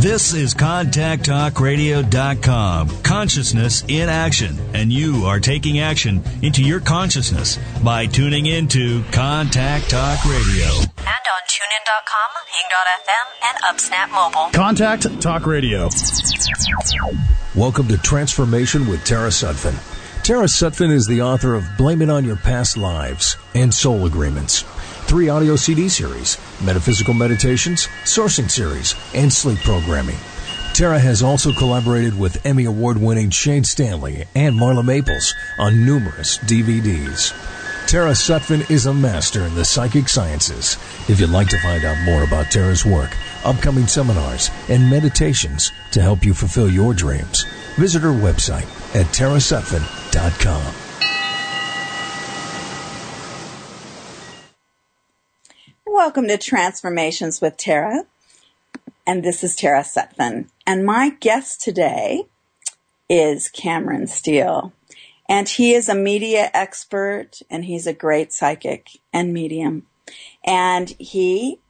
This is ContactTalkRadio.com. Consciousness in action. And you are taking action into your consciousness by tuning into Contact Talk Radio. And on TuneIn.com, Hing.fm, and UpSnap Mobile. Contact Talk Radio. Welcome to Transformation with Tara Sutphen. Tara Sutphen is the author of Blame It On Your Past Lives and Soul Agreements three audio CD series, metaphysical meditations, sourcing series, and sleep programming. Tara has also collaborated with Emmy Award winning Shane Stanley and Marla Maples on numerous DVDs. Tara Sutphen is a master in the psychic sciences. If you'd like to find out more about Tara's work, upcoming seminars, and meditations to help you fulfill your dreams, visit her website at tarasutphen.com. Welcome to Transformations with Tara. And this is Tara Sutphen. And my guest today is Cameron Steele. And he is a media expert and he's a great psychic and medium. And he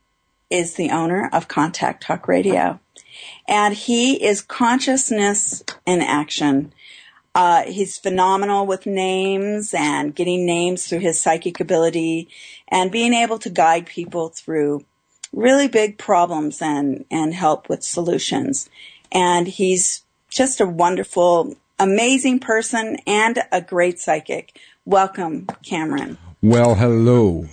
is the owner of Contact Talk Radio. And he is consciousness in action. Uh, he's phenomenal with names and getting names through his psychic ability and being able to guide people through really big problems and, and help with solutions. And he's just a wonderful, amazing person and a great psychic. Welcome, Cameron. Well, hello.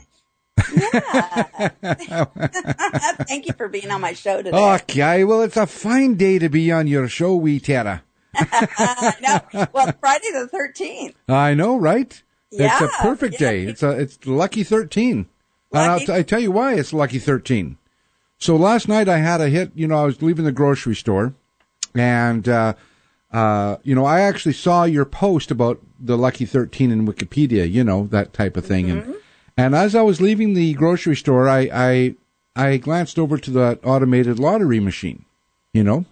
Yeah. Thank you for being on my show today. Okay, well, it's a fine day to be on your show, wee Tara. no, well, Friday the 13th. I know, right? Yeah, it's a perfect yeah. day. It's a it's lucky thirteen. And I'll Lucky- t- I tell you why it's lucky thirteen. So last night I had a hit. You know, I was leaving the grocery store, and uh, uh, you know, I actually saw your post about the lucky thirteen in Wikipedia. You know that type of thing, Mm-hmm. and and as I was leaving the grocery store, I I I glanced over to that automated lottery machine. You know,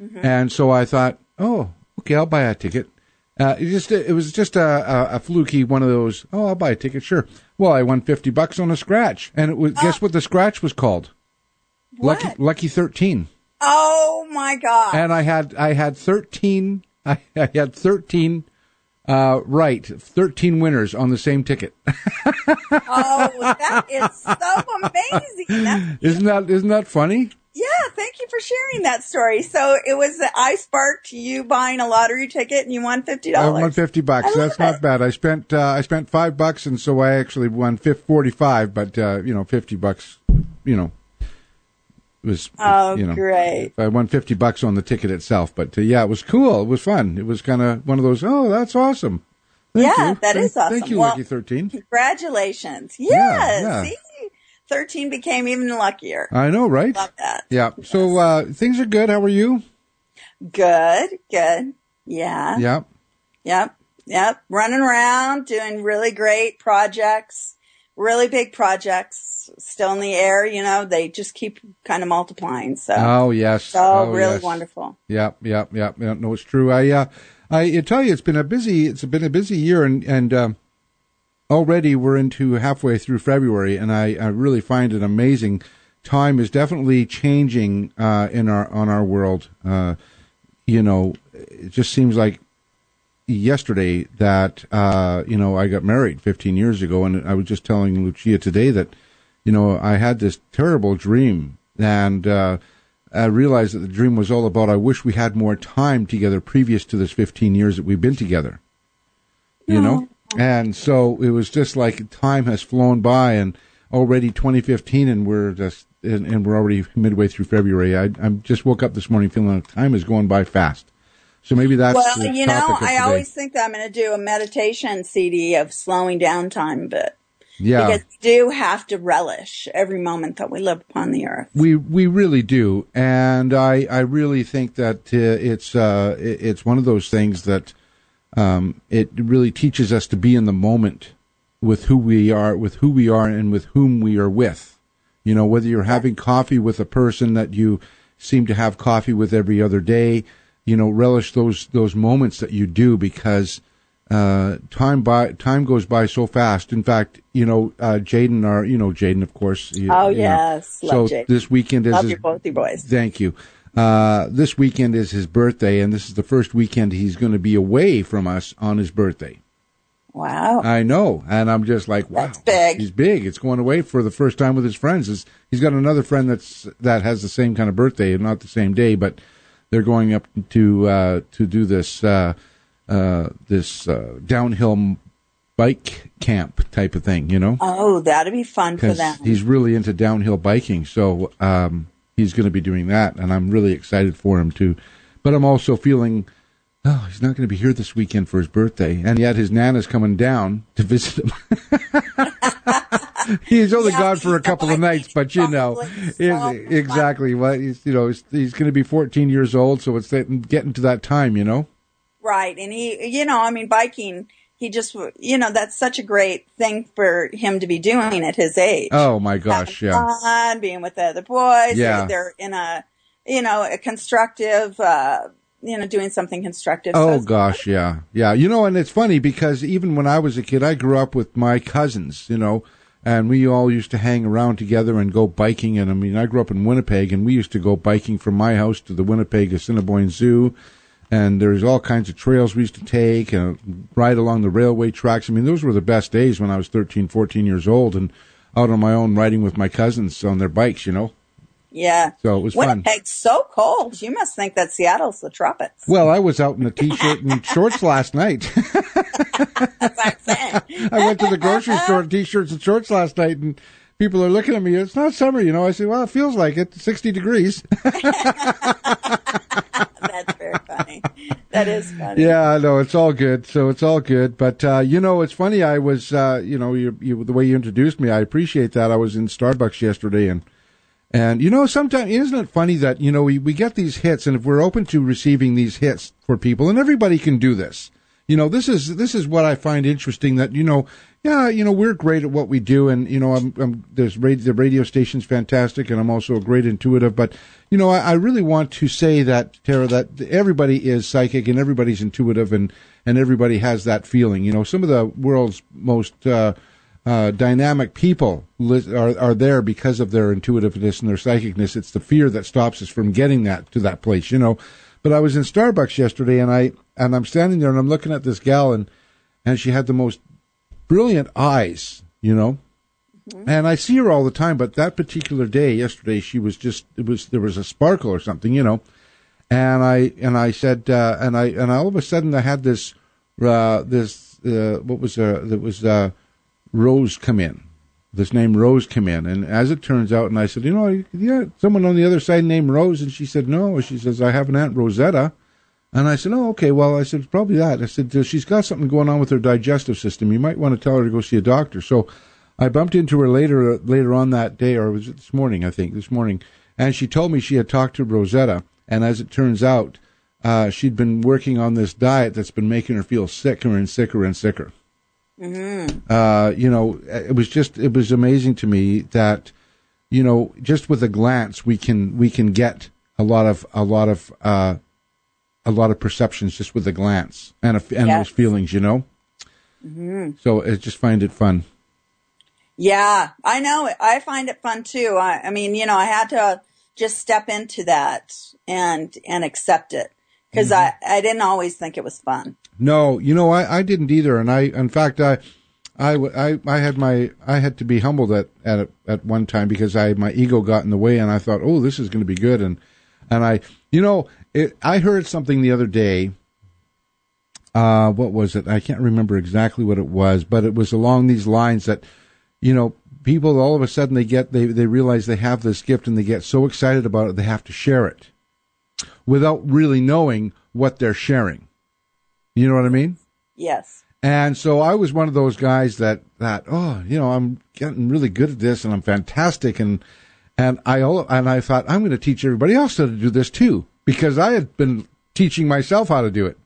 Mm-hmm. and so I thought, oh, okay, I'll buy a ticket. Uh, it just it was just a, a, a fluky one of those. Oh, I'll buy a ticket, sure. Well, I won fifty bucks on a scratch, and it was guess what the scratch was called? Lucky Lucky thirteen. Oh my God. And I had I had thirteen. I, I had thirteen. Uh, right, thirteen winners on the same ticket. oh, that is so amazing. That's, isn't that isn't that funny? Yeah, thank you for sharing that story. So it was, that I sparked you buying a lottery ticket and you won $50. I won fifty bucks. That's not bad. I spent uh, I spent five bucks, and so I actually won forty five. But uh, you know, fifty bucks, you know, was Oh, you know, great. I won fifty bucks on the ticket itself. But uh, yeah, it was cool. It was fun. It was kind of one of those. Oh, that's awesome. Thank Yeah, you. that that is awesome. Thank you, Well- Lucky Thirteen. Congratulations. Yeah, Yes. yeah. See? 13 became even luckier. I know, right? Love that. Yeah. So uh, things are good. How are you? Good, good. Yeah. Yep. Yep. Yep. Running around, doing really great projects, really big projects still in the air. You know, they just keep kind of multiplying. So, Oh yes. so oh, really yes. wonderful. Yep, yep, yep. No, it's true. I, uh, I, I tell you, it's been a busy, it's been a busy year, and and um, already we're into halfway through February, and I, I really find it amazing. Time is definitely changing uh, in our on our world. Uh, you know, it just seems like yesterday that uh, you know I got married 15 years ago, and I was just telling Lucia today that you know I had this terrible dream, and uh, I realized that the dream was all about I wish we had more time together previous to this 15 years that we've been together. You know, and so it was just like time has flown by, and already 2015, and we're just and, and we're already midway through February. I I just woke up this morning feeling like time is going by fast. So maybe that's well, the you know, I always think that I'm going to do a meditation CD of slowing down time a bit. Yeah. Because we do have to relish every moment that we live upon the earth. We we really do, and I I really think that uh, it's uh, it- it's one of those things that um, it really teaches us to be in the moment with who we are, with who we are, and with whom we are with. You know, whether you're having coffee with a person that you seem to have coffee with every other day, you know, relish those those moments that you do because uh, time by time goes by so fast. In fact, you know, uh, Jaden, our you know Jaden, of course. you- Oh, you know. yes. so Love Jaden. this weekend is Love his- your both you boys. Thank you. Uh, this weekend is his birthday, and this is the first weekend he's going to be away from us on his birthday. Wow. I know, and I'm just like, wow, That's big. He's big. It's going away for the first time with his friends. He's- He's got another friend that's that has the same kind of birthday, not the same day, but they're going up to uh, to do this uh, uh, this uh, downhill bike camp type of thing. You know, oh, that'd be fun for them. he's really into downhill biking. So um, he's going to be doing that, and I'm really excited for him too. But I'm also feeling, oh, he's not going to be here this weekend for his birthday, and yet his nana's coming down to visit him. he's only Yeah, gone for a couple of nights, but you know, exactly what he's you know he's, he's going to be 14 years old, so it's getting getting to that time, you know. Right. And he, you know, I mean, biking, he just, you know, that's such a great thing for him to be doing at his age. Oh my gosh, Having yeah. Fun, being with the other boys. Yeah. They're in a, you know, a constructive, uh, you know, doing something constructive. Oh So gosh, yeah, yeah. You know, and it's funny because even when I was a kid, I grew up with my cousins. You know, and we all used to hang around together and go biking. And I mean, I grew up in Winnipeg, and we used to go biking from my house to the Winnipeg Assiniboine Zoo. And there's all kinds of trails we used to take and ride along the railway tracks. I mean, those were the best days when I was 13, 14 years old and out on my own riding with my cousins on their bikes, you know. Yeah. So it was fun. Winnipeg's so cold. You must think that Seattle's the tropics. Well, I was out in a t-shirt and shorts last night. That's what I'm saying. I went to the grocery store in t-shirts and shorts last night, and people are looking at me. It's not summer, you know. I say, "Well, it feels like it. Sixty degrees." That's funny. Funny. yeah, I know. It's all good. So it's all good. But uh, you know, it's funny. I was, uh, you know, you, you, the way you introduced me, I appreciate that. I was in Starbucks yesterday, and and you know, sometimes isn't it funny that you know we we get these hits, and if we're open to receiving these hits for people, and everybody can do this. You know, this is this is what I find interesting. That you know, yeah, you know, we're great at what we do, and you know, I'm, I'm there's radio, the radio station's fantastic, and I'm also a great intuitive. But you know, I, I really want to say that Tara, that everybody is psychic and everybody's intuitive, and and everybody has that feeling. You know, some of the world's most uh, uh, dynamic people are are there because of their intuitiveness and their psychicness. It's the fear that stops us from getting that to that place, you know. But I was in Starbucks yesterday, and I and I'm standing there and I'm looking at this gal, and and she had the most brilliant eyes, you know. And I see her all the time, but that particular day, yesterday, she was just it was there was a sparkle or something, you know. And I and I said, uh, and I and all of a sudden I had this uh, this uh, what was uh, that was uh, Rose come in. This name Rose come in, and as it turns out, and I said, you know, yeah, someone on the other side named Rose, and she said no. She says I have an aunt Rosetta, and I said, oh, okay. Well, I said it's probably that. I said "Uh, she's got something going on with her digestive system. You might want to tell her to go see a doctor. So I bumped into her later later on that day, or it was it this morning? I think this morning, and she told me she had talked to Rosetta, and as it turns out, uh, she'd been working on this diet that's been making her feel sicker and sicker and sicker. Uh, you know, it was just it was amazing to me that, you know, just with a glance we can we can get a lot of a lot of uh, a lot of perceptions just with a glance and a, and Yes. those feelings, you know. So I just find it fun. Yeah, I know. I find it fun too. I, I mean, you know, I had to just step into that and and accept it because Mm-hmm. I I didn't always think it was fun. No, you know, I, I didn't either, and I, in fact, I I I had my, I had to be humbled at at at one time because I my ego got in the way, and I thought, oh, this is going to be good, and and I, you know, it, I heard something the other day. Uh, what was it? I can't remember exactly what it was, but it was along these lines that, you know, people all of a sudden they get they they realize they have this gift and they get so excited about it they have to share it, without really knowing what they're sharing. You know what I mean? Yes. And so I was one of those guys that, that, oh, you know, I'm getting really good at this and I'm fantastic. And, and I, and I thought I'm going to teach everybody else how to do this too, because I had been teaching myself how to do it.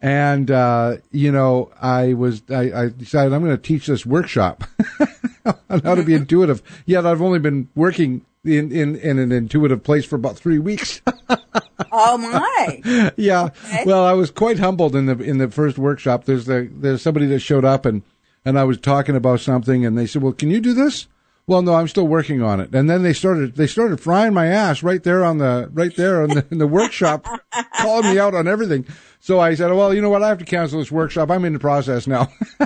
And, uh, you know, I was, I, I decided I'm going to teach this workshop on how to be intuitive. Yet I've only been working in, in, in an intuitive place for about three weeks. oh my! yeah. Okay. Well, I was quite humbled in the in the first workshop. There's the there's somebody that showed up and and I was talking about something and they said, "Well, can you do this?" Well, no, I'm still working on it. And then they started they started frying my ass right there on the right there in the, in the workshop, calling me out on everything. So I said, "Well, you know what? I have to cancel this workshop. I'm in the process now."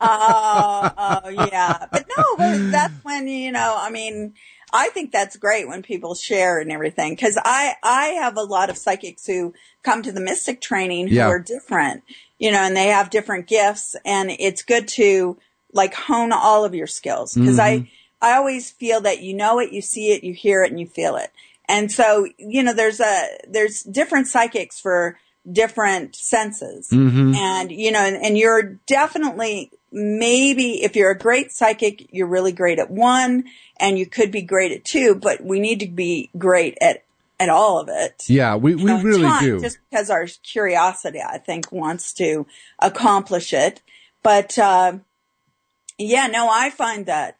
oh, oh, yeah, but no, but that's when you know. I mean, I think that's great when people share and everything because I I have a lot of psychics who come to the mystic training who yeah. are different, you know, and they have different gifts, and it's good to like hone all of your skills because mm-hmm. I, I always feel that you know it, you see it, you hear it and you feel it. And so, you know, there's a, there's different psychics for different senses. Mm-hmm. And, you know, and, and you're definitely maybe if you're a great psychic, you're really great at one and you could be great at two, but we need to be great at at all of it. Yeah, we, we you know, really time, do. Just because our curiosity, I think, wants to accomplish it. But, uh, yeah, no, I find that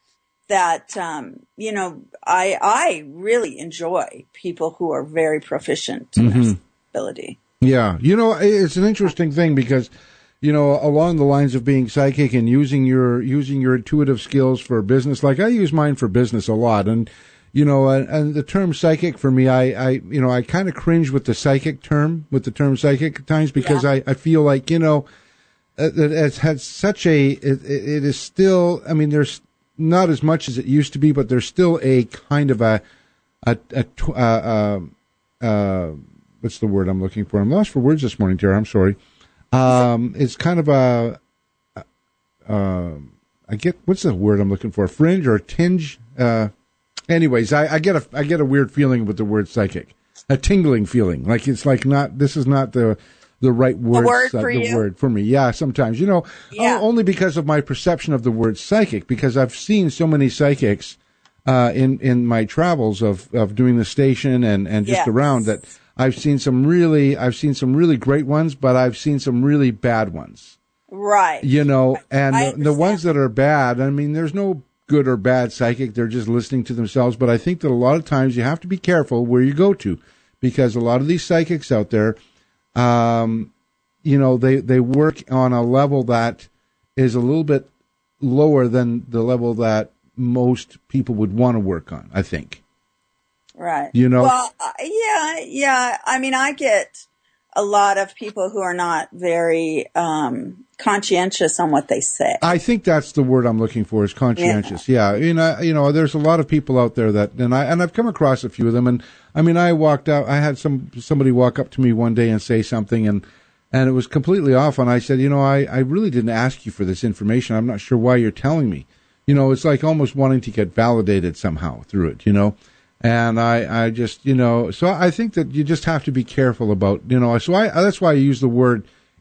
that um, you know I I really enjoy people who are very proficient in mm-hmm. their ability. Yeah, you know it's an interesting thing because you know along the lines of being psychic and using your using your intuitive skills for business. Like I use mine for business a lot, and you know, and, and the term psychic for me, I I you know I kind of cringe with the psychic term with the term psychic at times because yeah. I I feel like you know uh, it has had such a it, it is still i mean there's not as much as it used to be but there's still a kind of a a, a uh, uh, uh, what's the word i'm looking for? I'm lost for words this morning Tara. i'm sorry. Um, it's kind of a uh, i get what's the word i'm looking for? A fringe or a tinge? Uh, anyways I, I get a i get a weird feeling with the word psychic. A tingling feeling. Like it's like not this is not the the right word, word for the you? word for me. Yeah, sometimes you know, yeah. only because of my perception of the word psychic. Because I've seen so many psychics uh, in in my travels of of doing the station and and just yes. around that I've seen some really I've seen some really great ones, but I've seen some really bad ones. Right. You know, and the, the ones that are bad. I mean, there's no good or bad psychic. They're just listening to themselves. But I think that a lot of times you have to be careful where you go to, because a lot of these psychics out there um, you know, they, they work on a level that is a little bit lower than the level that most people would want to work on, I think. Right. You know? Well, uh, yeah, yeah. I mean, I get a lot of people who are not very um, conscientious on what they say. I think that's the word I'm looking for is conscientious. Yeah. yeah. You know, you know, there's a lot of people out there that, and I, and I've come across a few of them. And I mean, I walked out, I had some, somebody walk up to me one day and say something and, and it was completely off. And I said, you know, I, I really didn't ask you for this information. I'm not sure why you're telling me. You know, it's like almost wanting to get validated somehow through it, you know? And I, I just, you know, so I think that you just have to be careful about, you know, so I, that's why I use the word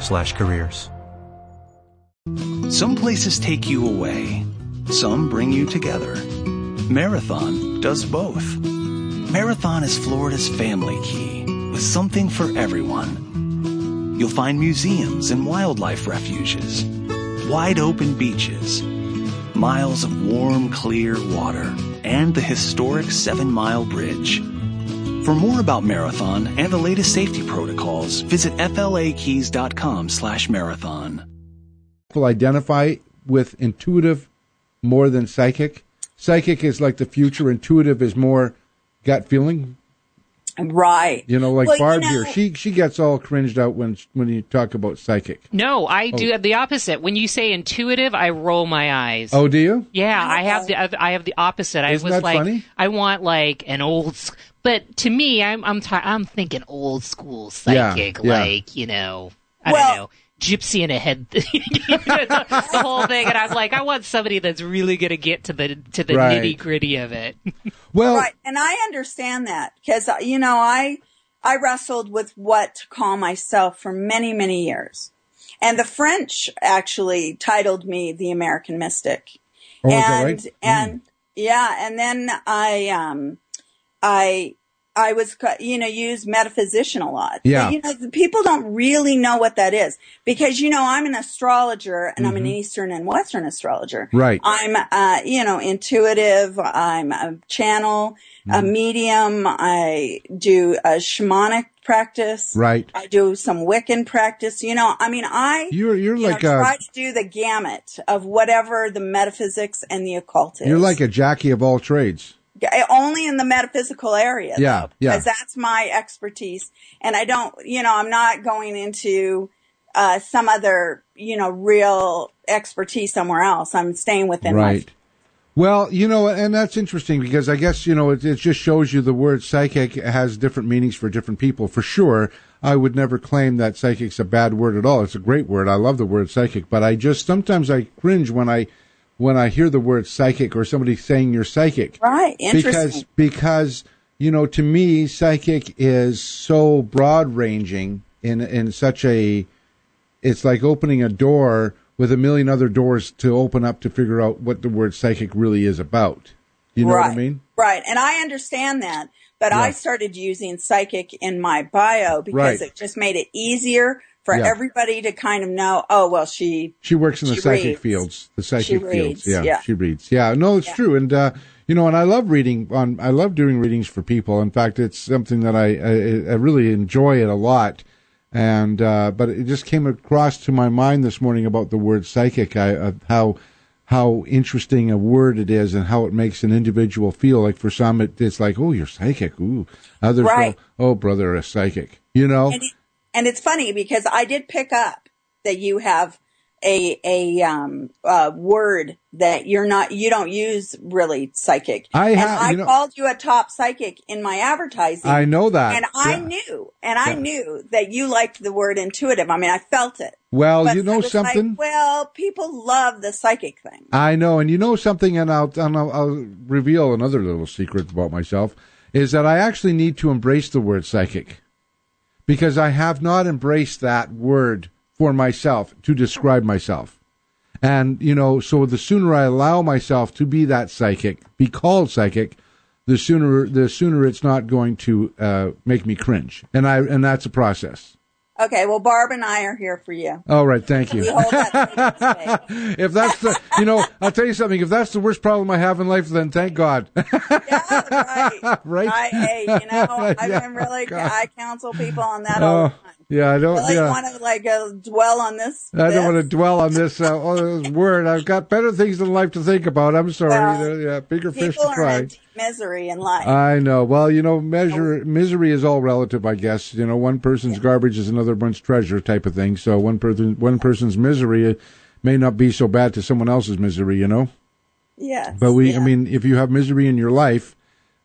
cbp.gov/careers. Some places take you away. Some bring you together. Marathon does both. Marathon is Florida's family key with something for everyone. You'll find museums and wildlife refuges, wide open beaches, miles of warm, clear water and the historic Seven Mile Bridge. For more about Marathon and the latest safety protocols, visit flakeys.com slash marathon. People identify with intuitive more than psychic. Psychic is like the future. Intuitive is more gut feeling. Right. You know, like Well, you Barb know- here, she she gets all cringed out when when you talk about psychic. No, I Oh. do the opposite. When you say intuitive, I roll my eyes. Oh, do you? Yeah, I have the I have the opposite. I Isn't was that like, funny? I want like an old, s- but to me, I'm I'm ti I'm thinking old school psychic, yeah. like you know, I Well- don't know, gypsy in a head, the, the whole thing. And I'm like, I want somebody that's really gonna get to the to the Right. nitty gritty of it. Well, Right. And I understand that because, you know, I, I wrestled with what to call myself for many, many years. And the French actually titled me the American Mystic. oh, is and, that right? Mm. and yeah, and then I, um, I, I was, you know, use metaphysician a lot. Yeah. But, you know, people don't really know what that is because, you know, I'm an astrologer and I'm an Eastern and Western astrologer. Mm-hmm. Right. I'm, uh, you know, intuitive. I'm a channel, Mm-hmm. a medium. I do a shamanic practice. Right. I do some Wiccan practice. You know, I mean, I, You're you're you know, like a try to do the gamut of whatever the metaphysics and the occult is. you're like a Jackie of all trades. Only in the metaphysical area. Yeah, though, yeah. Because that's my expertise, and I don't, you know, I'm not going into uh, some other, you know, real expertise somewhere else. I'm staying within my Right. Well, you know, and that's interesting because I guess, you know, it, it just shows you the word psychic has different meanings for different people. For sure, I would never claim that psychic's a bad word at all. It's a great word. I love the word psychic, but I just sometimes I cringe when I when I hear the word psychic or somebody saying you're psychic. Right. Because Interesting. because you know, to me, psychic is so broad ranging in in such a it's like opening a door with a million other doors to open up to figure out what the word psychic really is about. You know right. what I mean? Right. And I understand that. But Yeah. I started using psychic in my bio because Right. it just made it easier for Yeah. everybody to kind of know, oh, well, she, She works in the psychic reads. fields. The psychic She fields. Yeah, yeah. she reads. Yeah, no, it's true. And uh, you know, and I love reading on. I love doing readings for people. In fact, it's something that I I, I really enjoy it a lot. And uh, but it just came across to my mind this morning about the word psychic. I uh, how how interesting a word it is and how it makes an individual feel. Like for some, it, it's like, oh, you're psychic. Ooh, others Right. oh, brother, a psychic. You know, and, it- and it's funny because I did pick up that you have a, a, um, uh, word that you're not, you don't use really psychic. I and have- I you know- called you a top psychic in my advertising. I know that. And I Yeah. knew, and I knew that you liked the word intuitive. I mean, I felt it. Well, But you I know was like, something. well, people love the psychic thing. I know, and you know something, and I'll, and I'll, I'll reveal another little secret about myself is that I actually need to embrace the word psychic because I have not embraced that word for myself to describe myself. And, you know, so the sooner I allow myself to be that psychic, be called psychic, the sooner, the sooner it's not going to, uh, make me cringe. And I, and that's a process. Okay, well, Barb and I are here for you. All right. Thank you. That if that's the, you know, I'll tell you something. If that's the worst problem I have in life, then thank God. Yeah, right. Right? I, hey, you know, I've Yeah, been really, God. I counsel people on that all Oh, the time. Yeah, I don't. Really yeah, want to like uh, dwell on this. I don't want to dwell on this, uh, oh, word. I've got better things in life to think about. I'm sorry. Well, yeah, bigger fish to fry. misery in life. I know. Well, you know, measure misery is all relative, I guess. You know, one person's garbage is another one's treasure, type of thing. So one person, one person's misery may not be so bad to someone else's misery. You know. yes. But we, I mean, if you have misery in your life,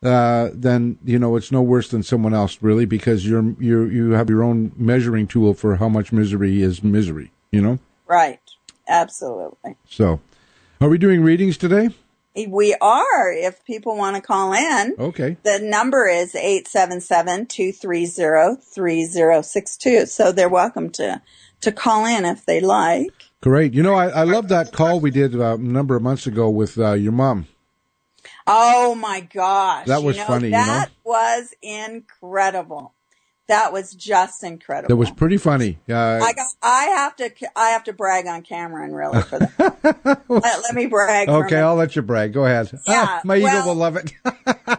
uh, then you know it's no worse than someone else, really, because you're you you have your own measuring tool for how much misery is misery. You know. right. Absolutely. So, are we doing readings today? We are. If people want to call in, Okay. the number is 877-230-3062. So they're welcome to, to call in if they like. Great. You know, I, I love that call we did uh, a number of months ago with uh, your mom. Oh my gosh. That was you know, funny, you know? That was incredible. That was just incredible. That was pretty funny. Uh, I got, I have to, I have to brag on Cameron really for that. let, let me brag. okay. I'll let you brag. Go ahead. Yeah, Ah, my ego well- will love it.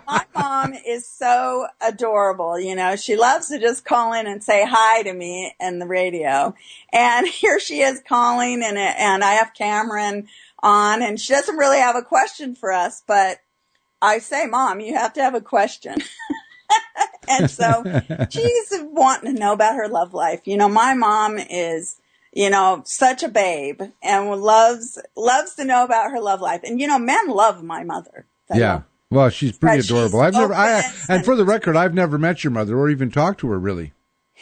My mom is so adorable. You know, she loves to just call in and say hi to me in the radio. And here she is calling and, and I have Cameron on and she doesn't really have a question for us, but I say, mom, you have to have a question. and so she's wanting to know about her love life. You know, my mom is, you know, such a babe and loves loves to know about her love life. And you know, men love my mother. They yeah. Well, she's pretty But she's adorable. I've never, I, and and- for the record, I've never met your mother or even talked to her really.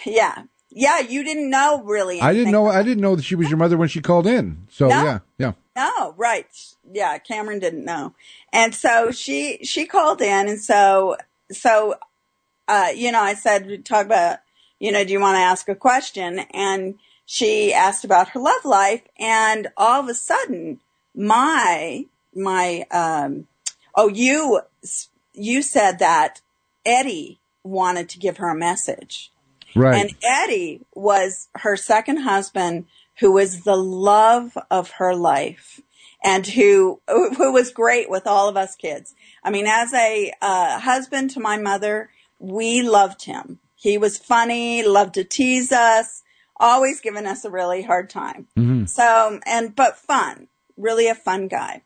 yeah. Yeah, you didn't know really. I didn't know, I didn't know that she was your mother when she called in. So No. yeah, yeah. No, right. Yeah, Cameron didn't know. And so she she called in and so so uh you know, I said talk about, you know, do you want to ask a question? And she asked about her love life and all of a sudden my my um oh you you said that Eddie wanted to give her a message. Right. And Eddie was her second husband who was the love of her life and who, who was great with all of us kids. I mean, as a uh, husband to my mother, we loved him. He was funny, loved to tease us, always giving us a really hard time. So, and, but fun, really a fun guy.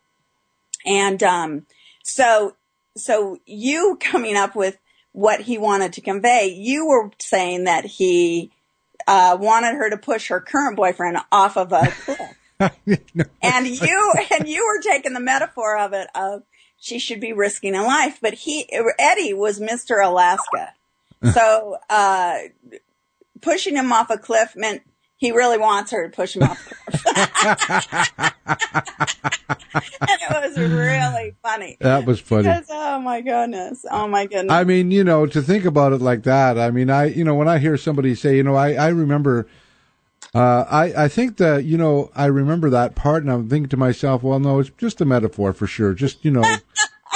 And, um, so, so you coming up with what he wanted to convey, you were saying that he, uh, wanted her to push her current boyfriend off of a cliff. and you, and you were taking the metaphor of it of she should be risking a life, but he, Eddie was Mr. Alaska. So, uh, pushing him off a cliff meant he really wants her to push him off and it was really funny. that was funny. Because, oh my goodness. Oh my goodness. I mean, you know, to think about it like that, I mean, I, you know, when I hear somebody say, you know, I, I remember, uh, I, I think that, you know, I remember that part and I'm thinking to myself, well, no, it's just a metaphor for sure. Just, you know,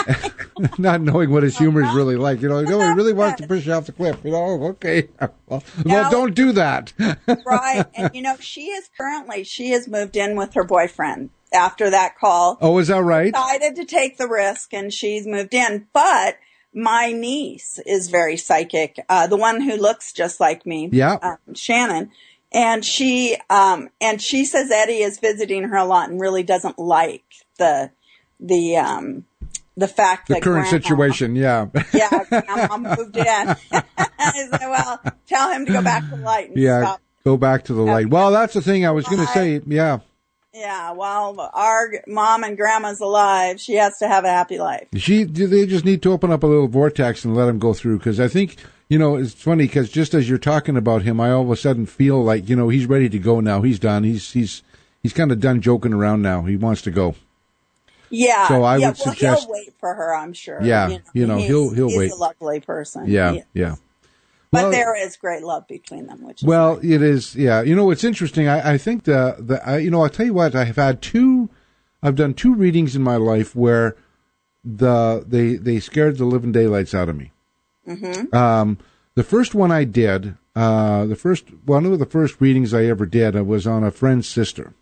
not knowing what his humor is really like. You know, no, he really wants to push you off the cliff. You know, okay. Well, well don't do that. right. And you know, she is currently, she has moved in with her boyfriend after that call. oh, is that right? Decided to take the risk and she's moved in. But my niece is very psychic. Uh, the one who looks just like me. Yeah. Um, Shannon. And she, um, and she says Eddie is visiting her a lot and really doesn't like the, the, um, the fact The that current grandma- situation. Yeah. Yeah, grandma moved in. I said, well, tell him to go back to the light and yeah. stop Go back to the light. Well, that's the thing I was going to say. Yeah. Yeah, while our mom and grandma's alive, she has to have a happy life. She, they just need to open up a little vortex and let him go through. Because I think, you know, it's funny because just as you're talking about him, I all of a sudden feel like, you know, he's ready to go now. He's done. He's he's he's kind of done joking around now. He wants to go. Yeah. So I yeah, would well, suggest- he'll wait for her, I'm sure. Yeah, you know, he's- he'll- he'll he's wait. a lovely person. Yeah, yeah. But Well- there is great love between them, which is Well, it is. Yeah, you know, it's interesting. I, I think the the I, you know, I'll tell you what. I have had two. I've done two readings in my life where the they they scared the living daylights out of me. Mm-hmm. Um, the first one I did, uh, the first one of the first readings I ever did, uh, was on a friend's sister,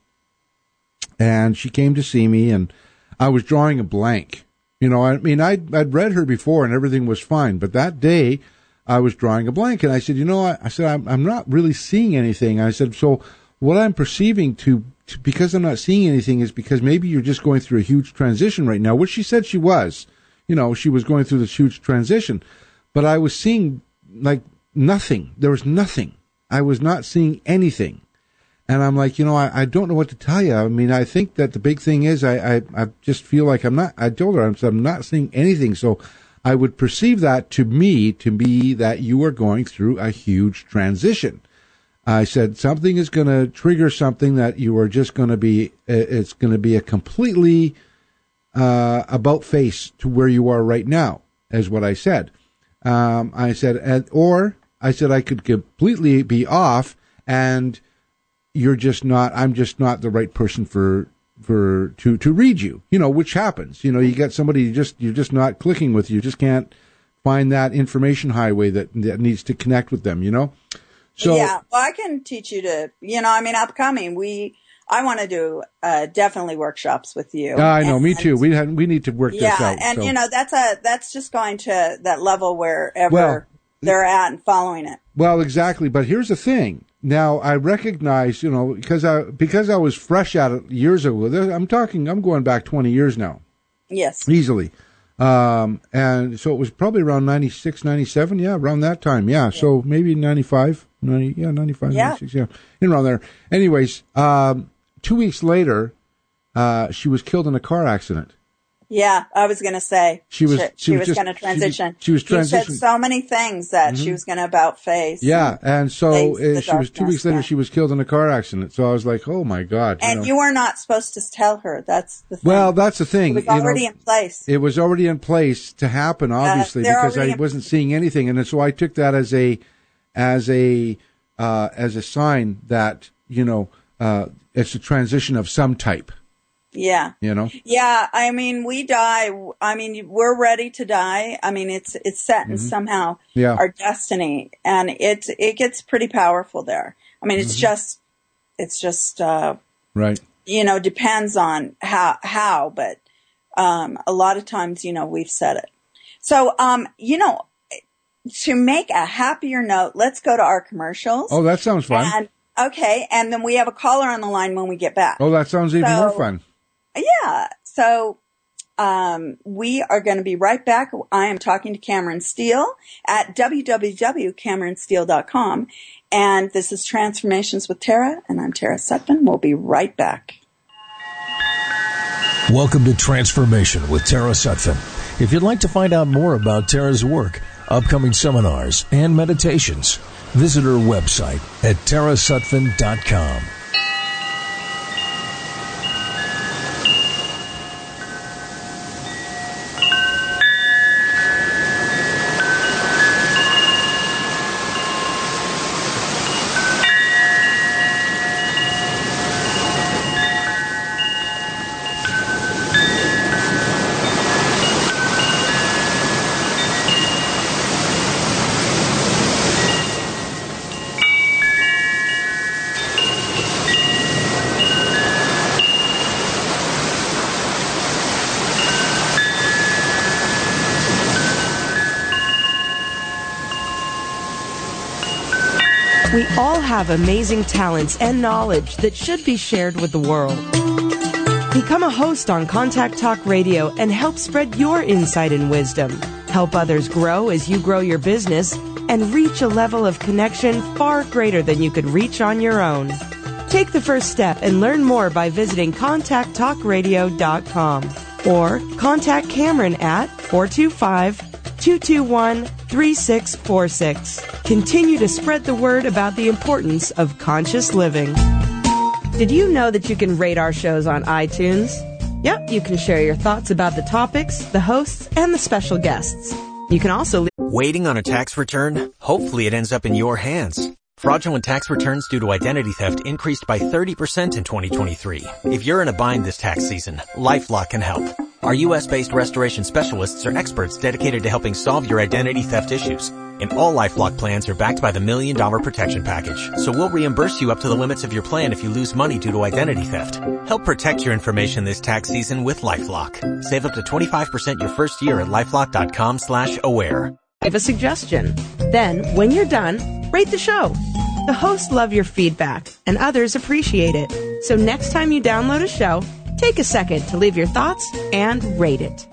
and she came to see me, and I was drawing a blank. You know, I mean, I'd I'd read her before, and everything was fine, but that day. I was drawing a blank, and I said, "You know, I, I said I'm, I'm not really seeing anything." I said, "So what I'm perceiving to, to because I'm not seeing anything is because maybe you're just going through a huge transition right now." Which she said she was. You know, she was going through this huge transition, but I was seeing like nothing. There was nothing. I was not seeing anything. And I'm like, you know, I, I don't know what to tell you. I mean, I think that the big thing is I, I, I just feel like I'm not, I told her, I'm, I'm not seeing anything. So I would perceive that to me to be that you are going through a huge transition. I said something is going to trigger something that you are just going to be, uh, it's going to be a completely uh, about face to where you are right now, is what I said. Um, I said, and, or I said I could completely be off and you're just not I'm just not the right person for for to to read you. You know, which happens. You know, you get somebody you just you're just not clicking with. You just can't find that information highway that that needs to connect with them, you know? So yeah, well, I can teach you to, you know, I mean, upcoming, we, I want to do uh, definitely workshops with you. Yeah, I know, me too. We had we need to work yeah, this out. Yeah, and so. you know, that's a that's just going to that level wherever Well, they're at and following it. Well, exactly. But here's the thing. Now I recognize, you know, because I because I was fresh at it years ago. I'm talking. I'm going back 20 years now, Yes. easily. Um, and so it was probably around 96, 97. Yeah, around that time. Yeah. So maybe 95, 90, yeah, 95, Yeah. 96. Yeah. In around there. Anyways, um, two weeks later, uh, she was killed in a car accident. Yeah, I was going to say She was- she, she was was going to she was- transition. she was He said so many things that she was going to about face. Yeah. And so Face uh, she was two weeks later, she was killed in a car accident. So I was like, oh my God. and know. you were not supposed to tell her. That's the thing. well, that's the thing. it was you know, already in place. it was already in place to happen obviously they're because i wasn't seeing anything and so i took that as a as a uh, as a sign that you know uh, it's a transition of some type yeah. you know Yeah, I mean, we die. I mean, we're ready to die. I mean, it's it's set in somehow Mm-hmm. Yeah. our destiny, and it it gets pretty powerful there. I mean, Mm-hmm. it's just it's just uh, right you know depends on how how, but um, a lot of times, you know, we've said it. So, um, you know, to make a happier note, let's go to our commercials. oh that sounds fun And okay, and then we have a caller on the line when we get back. oh that sounds even So- more fun Yeah. So um, we are going to be right back. I am talking to Cameron Steele at www.cameronsteele.com. And this is Transformations with Tara, and I'm Tara Sutphen. We'll be right back. Welcome to Transformation with Tara Sutphen. If you'd like to find out more about Tara's work, upcoming seminars, and meditations, visit her website at tarasutphen.com. amazing talents and knowledge that should be shared with the world. Become a host on Contact Talk Radio and help spread your insight and wisdom. Help others grow as you grow your business and reach a level of connection far greater than you could reach on your own. Take the first step and learn more by visiting contacttalkradio.com or contact Cameron at 425 221 3646. Continue to spread the word about the importance of conscious living. Did you know that you can rate our shows on iTunes? Yep, you can share your thoughts about the topics, the hosts, and the special guests. You can also Waiting on a tax return? Hopefully it ends up in your hands. Fraudulent tax returns due to identity theft increased by 30% in 2023. If you're in a bind this tax season, LifeLock can help. Our US-based restoration specialists are experts dedicated to helping solve your identity theft issues. And all LifeLock plans are backed by the Million Dollar Protection Package. So we'll reimburse you up to the limits of your plan if you lose money due to identity theft. Help protect your information this tax season with LifeLock. Save up to 25% your first year at LifeLock.com slash aware. Give a suggestion. Then, when you're done, rate the show. The hosts love your feedback, and others appreciate it. So next time you download a show, take a second to leave your thoughts and rate it.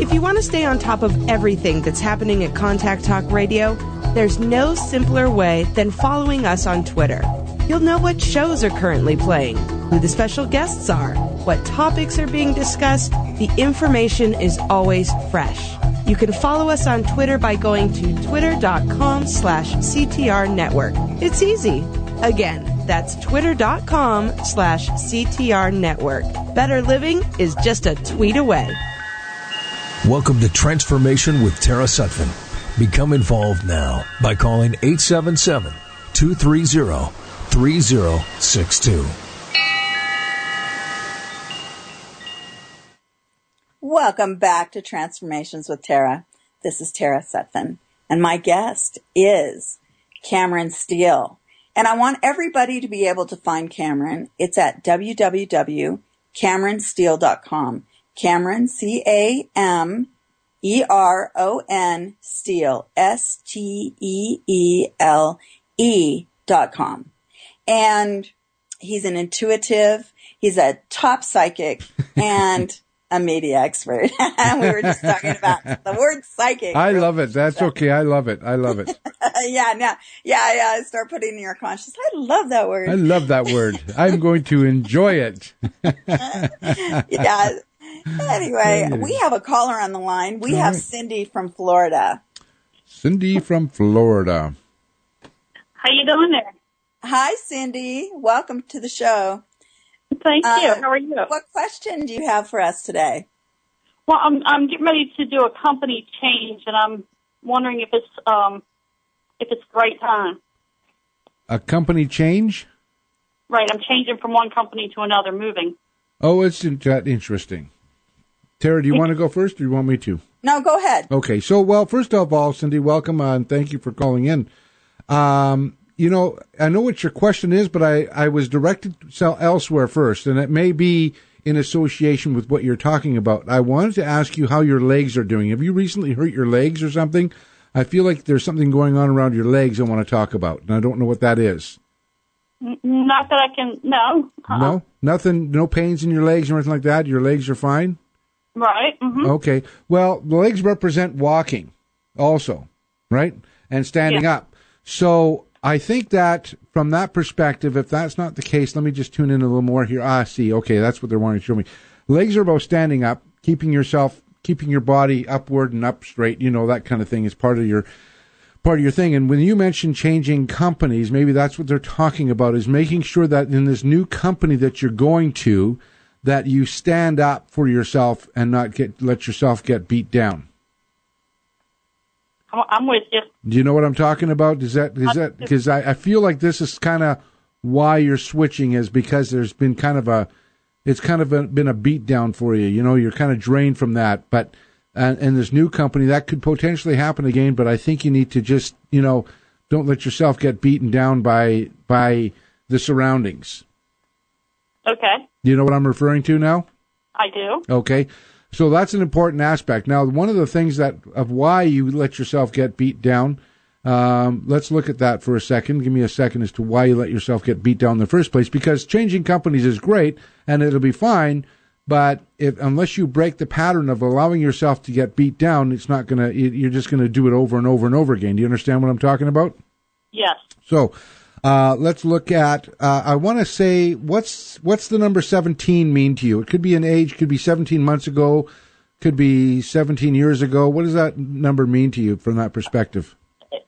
If you want to stay on top of everything that's happening at Contact Talk Radio, there's no simpler way than following us on Twitter. You'll know what shows are currently playing, who the special guests are, what topics are being discussed. The information is always fresh. You can follow us on Twitter by going to twitter.com slash CTR network. It's easy. Again, that's twitter.com slash CTR network. Better living is just a tweet away. Welcome to Transformation with Tara Sutphen. Become involved now by calling 877 230 3062. Welcome back to Transformations with Tara. This is Tara Sutphen, and my guest is Cameron Steele. And I want everybody to be able to find Cameron. It's at www.cameronsteele.com. Cameron, C-A-M E-R-O-N Steele, S-T-E-E-L-E dot com. And he's an intuitive, he's a top psychic, and a media expert. we were just talking about the word psychic. I love it. That's okay. I love it. I love it. yeah, yeah, yeah, uh, yeah. Start putting in your conscious. I love that word. I love that word. I'm going to enjoy it. yeah. Anyway, we have a caller on the line. We have Cindy from Florida. Cindy from Florida. How you doing there? Hi, Cindy. Welcome to the show. Thank Uh, you. How are you? What question do you have for us today? Well, I'm I'm getting ready to do a company change, and I'm wondering if it's um if it's the right time. A company change? Right, I'm changing from one company to another, moving. Oh, it's that interesting. Tara, do you want to go first or do you want me to? No, go ahead. Okay, so well, first of all, Cindy, welcome and thank you for calling in. Um, you know, I know what your question is, but I, I was directed elsewhere first, and it may be in association with what you're talking about. I wanted to ask you how your legs are doing. Have you recently hurt your legs or something? I feel like there's something going on around your legs I want to talk about, and I don't know what that is. Not that I can. No. Uh-uh. No, nothing, no pains in your legs or anything like that. Your legs are fine. Right. hmm Okay. Well, the legs represent walking also, right? And standing Yeah. up. So I think that from that perspective, if that's not the case, let me just tune in a little more here. Ah, see. Okay. That's what they're wanting to show me. Legs are about standing up, keeping yourself, keeping your body upward and up straight. You know, that kind of thing is part of your, part of your thing. And when you mentioned changing companies, maybe that's what they're talking about is making sure that in this new company that you're going to, that you stand up for yourself and not get let yourself get beat down. I'm, with you. Do you know what I'm talking about? Is that is uh, that because I, I feel like this is kind of why you're switching is because there's been kind of a it's kind of a, been a beat down for you. You know, you're kind of drained from that. But and, and this new company that could potentially happen again. But I think you need to just you know don't let yourself get beaten down by by the surroundings. Okay. Do you know what I'm referring to now? I do. Okay. So that's an important aspect. Now, one of the things that of why you let yourself get beat down, um, let's look at that for a second. Give me a second as to why you let yourself get beat down in the first place. Because changing companies is great and it'll be fine, but if unless you break the pattern of allowing yourself to get beat down, it's not gonna. You're just gonna do it over and over and over again. Do you understand what I'm talking about? Yes. So uh, let's look at. Uh, I want to say what's what's the number seventeen mean to you? It could be an age, could be seventeen months ago, could be seventeen years ago. What does that number mean to you from that perspective?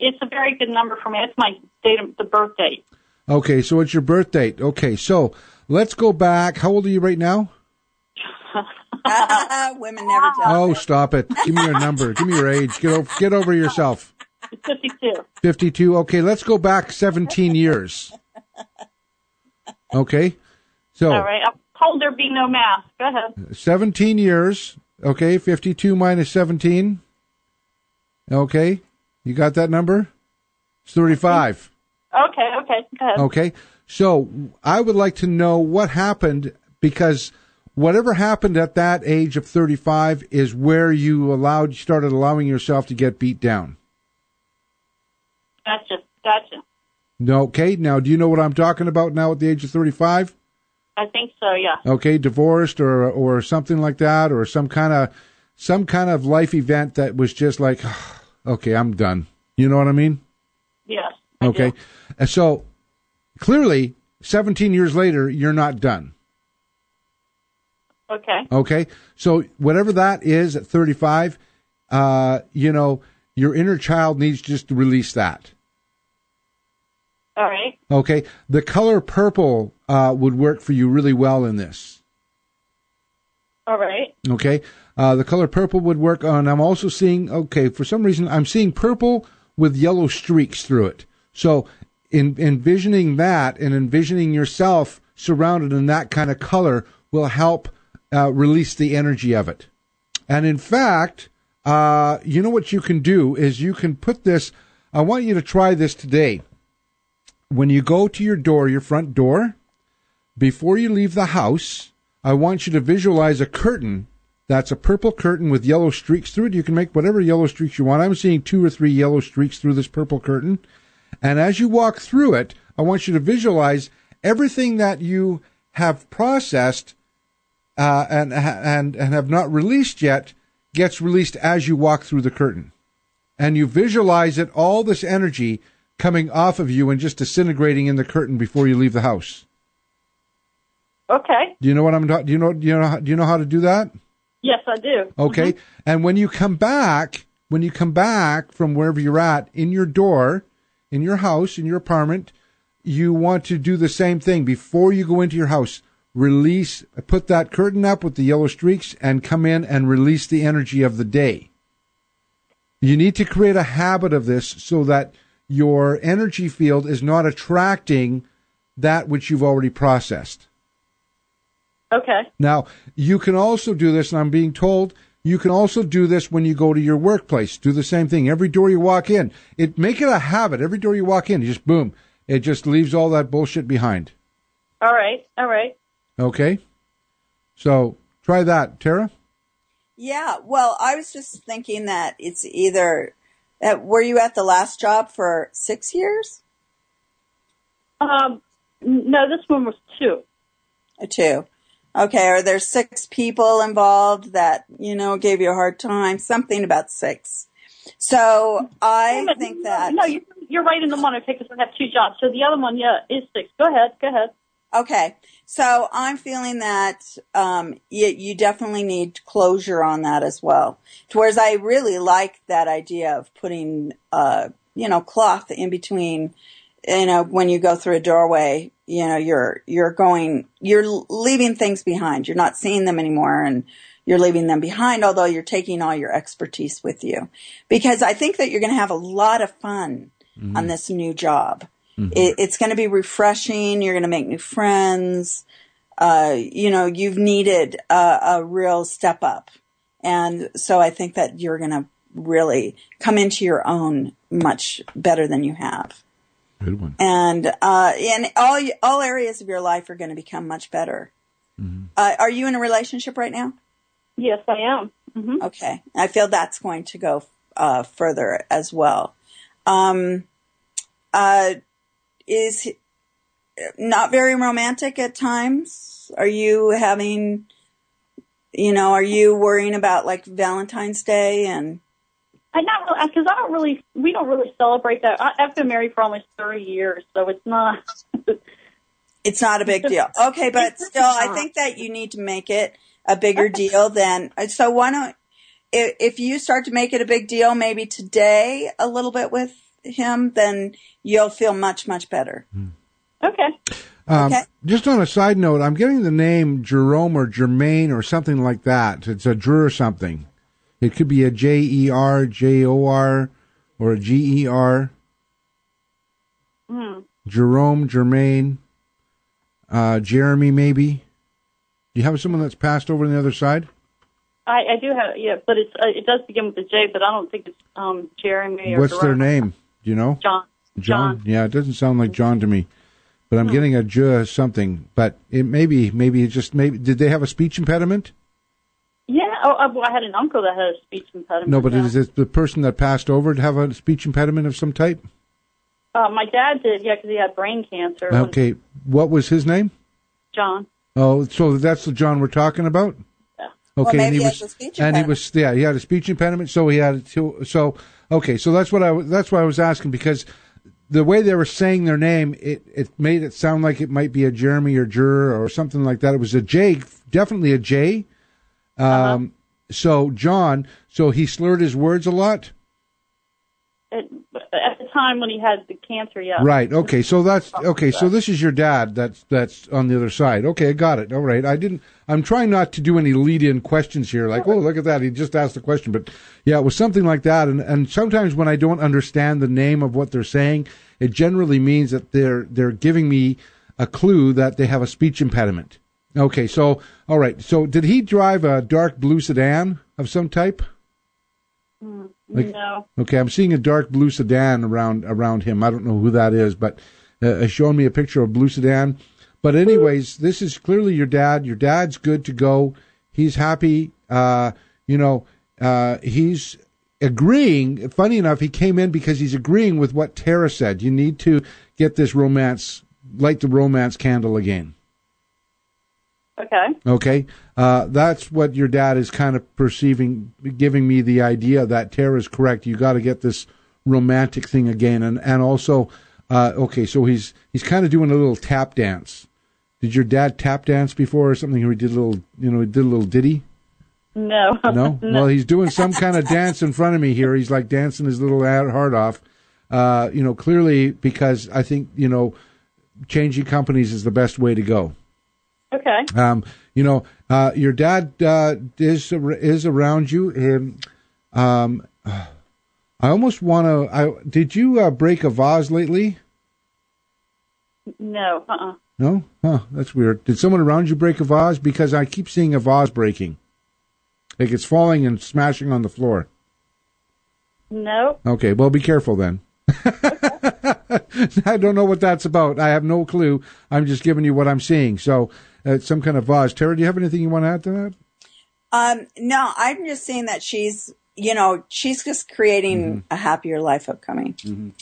It's a very good number for me. It's my date of the birth date. Okay, so it's your birth date. Okay, so let's go back. How old are you right now? Women never tell. Oh, stop it! Give me your number. Give me your age. Get over get over yourself. It's 52. 52. Okay, let's go back 17 years. Okay. So All right. I'm told there be no math. Go ahead. 17 years. Okay, 52 minus 17. Okay. You got that number? It's 35. Okay. Okay. Go ahead. Okay. So I would like to know what happened because whatever happened at that age of 35 is where you allowed, started allowing yourself to get beat down. Gotcha. Gotcha. No, okay. Now, do you know what I'm talking about now at the age of 35? I think so. Yeah. Okay, divorced or or something like that, or some kind of some kind of life event that was just like, okay, I'm done. You know what I mean? Yes. Okay, And so clearly, 17 years later, you're not done. Okay. Okay, so whatever that is at 35, uh, you know, your inner child needs just to release that. All right. Okay, the color purple uh, would work for you really well in this. All right. Okay. Uh, the color purple would work on. I'm also seeing, okay, for some reason, I'm seeing purple with yellow streaks through it. So, in, envisioning that and envisioning yourself surrounded in that kind of color will help uh, release the energy of it. And in fact, uh, you know what you can do is you can put this. I want you to try this today. When you go to your door, your front door, before you leave the house, I want you to visualize a curtain that's a purple curtain with yellow streaks through it. You can make whatever yellow streaks you want. I'm seeing two or three yellow streaks through this purple curtain. And as you walk through it, I want you to visualize everything that you have processed uh, and and and have not released yet gets released as you walk through the curtain, and you visualize it all this energy coming off of you and just disintegrating in the curtain before you leave the house. Okay. Do you know what I'm? Do you know? Do you know? Do you know how to do that? Yes, I do. Okay. Mm-hmm. And when you come back, when you come back from wherever you're at in your door, in your house, in your apartment, you want to do the same thing before you go into your house. Release, put that curtain up with the yellow streaks and come in and release the energy of the day. You need to create a habit of this so that your energy field is not attracting that which you've already processed. Okay. Now, you can also do this, and I'm being told you can also do this when you go to your workplace. Do the same thing. Every door you walk in, it make it a habit. Every door you walk in, you just boom. It just leaves all that bullshit behind. All right. All right. Okay? So try that, Tara. Yeah, well, I was just thinking that it's either. Uh, were you at the last job for six years? Um, no, this one was two. A two. Okay, are there six people involved that, you know, gave you a hard time? Something about six. So I think that. No, you, you're right in the one. Okay, because I have two jobs. So the other one, yeah, is six. Go ahead. Go ahead. Okay. So I'm feeling that um, you, you definitely need closure on that as well. Whereas I really like that idea of putting, uh, you know, cloth in between, you know, when you go through a doorway, you know, you're, you're going, you're leaving things behind. You're not seeing them anymore and you're leaving them behind, although you're taking all your expertise with you. Because I think that you're going to have a lot of fun on this new job. It, it's going to be refreshing. You're going to make new friends. Uh, you know, you've needed a, a real step up. And so I think that you're going to really come into your own much better than you have. Good one. And, uh, in all, all areas of your life are going to become much better. Uh, are you in a relationship right now? Yes, I am. hmm Okay. I feel that's going to go uh, further as well. Um, uh, is not very romantic at times. Are you having, you know, are you worrying about like Valentine's Day and I not really because I don't really, we don't really celebrate that. I, I've been married for almost thirty years, so it's not. it's not a big deal? Okay, but still, I think that you need to make it a bigger deal than. So why don't if, if you start to make it a big deal, maybe today a little bit with him, then you'll feel much much better. Okay. Um, Okay. Just on a side note, I'm getting the name Jerome or Germain or something like that. It's a Jer or something. It could be a J E R J O R or a G E R. Hmm. Jerome, Germain, uh, Jeremy, maybe. Do you have someone that's passed over on the other side? I, I do have, yeah, but it's uh, it does begin with a J, but I don't think it's um Jeremy or What's their name? Do you know? John. John. Yeah, it doesn't sound like John to me. But I'm getting a J something. But it maybe, maybe it just maybe. Did they have a speech impediment? Yeah. Oh, uh, well, I had an uncle that had a speech impediment. No, but yeah. is it the person that passed over to have a speech impediment of some type? Uh, my dad did, yeah, because he had brain cancer. when- Okay, what was his name? John. Oh, so that's the John we're talking about. Yeah. Well, Okay, maybe and he he was, a speech and he was, yeah, he had a speech impediment, so he had to, so okay, so that's what I, that's why I was asking because the way they were saying their name, it it made it sound like it might be a Jeremy or Jur or something like that. It was a J, definitely a J. Um, so John, so he slurred his words a lot. The time when he had the cancer, yeah. Right. Okay. So that's okay. So this is your dad. That's that's on the other side. Okay, I got it. All right. I didn't. I'm trying not to do any lead-in questions here. Like, oh, look at that. He just asked the question, but yeah, it was something like that. And and sometimes when I don't understand the name of what they're saying, it generally means that they're they're giving me a clue that they have a speech impediment. Okay. So all right. So did he drive a dark blue sedan of some type? Like- no. Okay, I'm seeing a dark blue sedan around around him. I don't know who that is, but uh, showing me a picture of blue sedan. But anyways, this is clearly your dad. Your dad's good to go. He's happy. Uh, you know, uh, he's agreeing. Funny enough, he came in because he's agreeing with what Tara said. You need to get this romance, light the romance candle again. Okay. Okay, uh, that's what your dad is kind of perceiving, giving me the idea that Tara is correct. You got to get this romantic thing again, and and also, uh, okay, so he's he's kind of doing a little tap dance. Did your dad tap dance before or something? Or he did a little, you know, he did a little ditty. No. No. Well, he's doing some kind of dance in front of me here. He's like dancing his little heart off. Uh, you know, clearly because I think you know, changing companies is the best way to go. Okay. Um, you know, uh, your dad uh, is is around you, and um, I almost want to. I did you uh, break a vase lately? No. Uh. uh No, huh? That's weird. Did someone around you break a vase? Because I keep seeing a vase breaking, like it's falling and smashing on the floor. No. Okay, well, be careful then. I don't know what that's about. I have no clue. I'm just giving you what I'm seeing. So, uh, some kind of vase. Tara, do you have anything you want to add to that? Um, no, I'm just saying that she's, you know, she's just creating Mm-hmm. a happier life upcoming.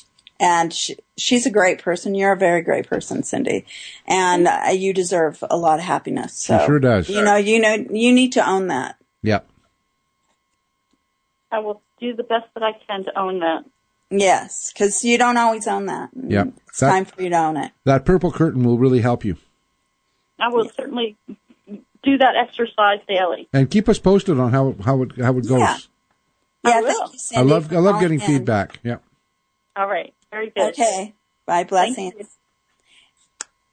And she, she's a great person. You're a very great person, Cindy, and uh, you deserve a lot of happiness. So She sure does. You know, you know, you need to own that. Yep. I will do the best that I can to own that. Yes, because you don't always own that. And Yep. It's That- time for you to own it. That purple curtain will really help you. I will certainly do that exercise daily. And keep us posted on how how it how it goes. Yeah. Yeah, thank you, I Cindy, love I love getting in. feedback. Yeah. All right. Very good. Okay. Bye. Blessings.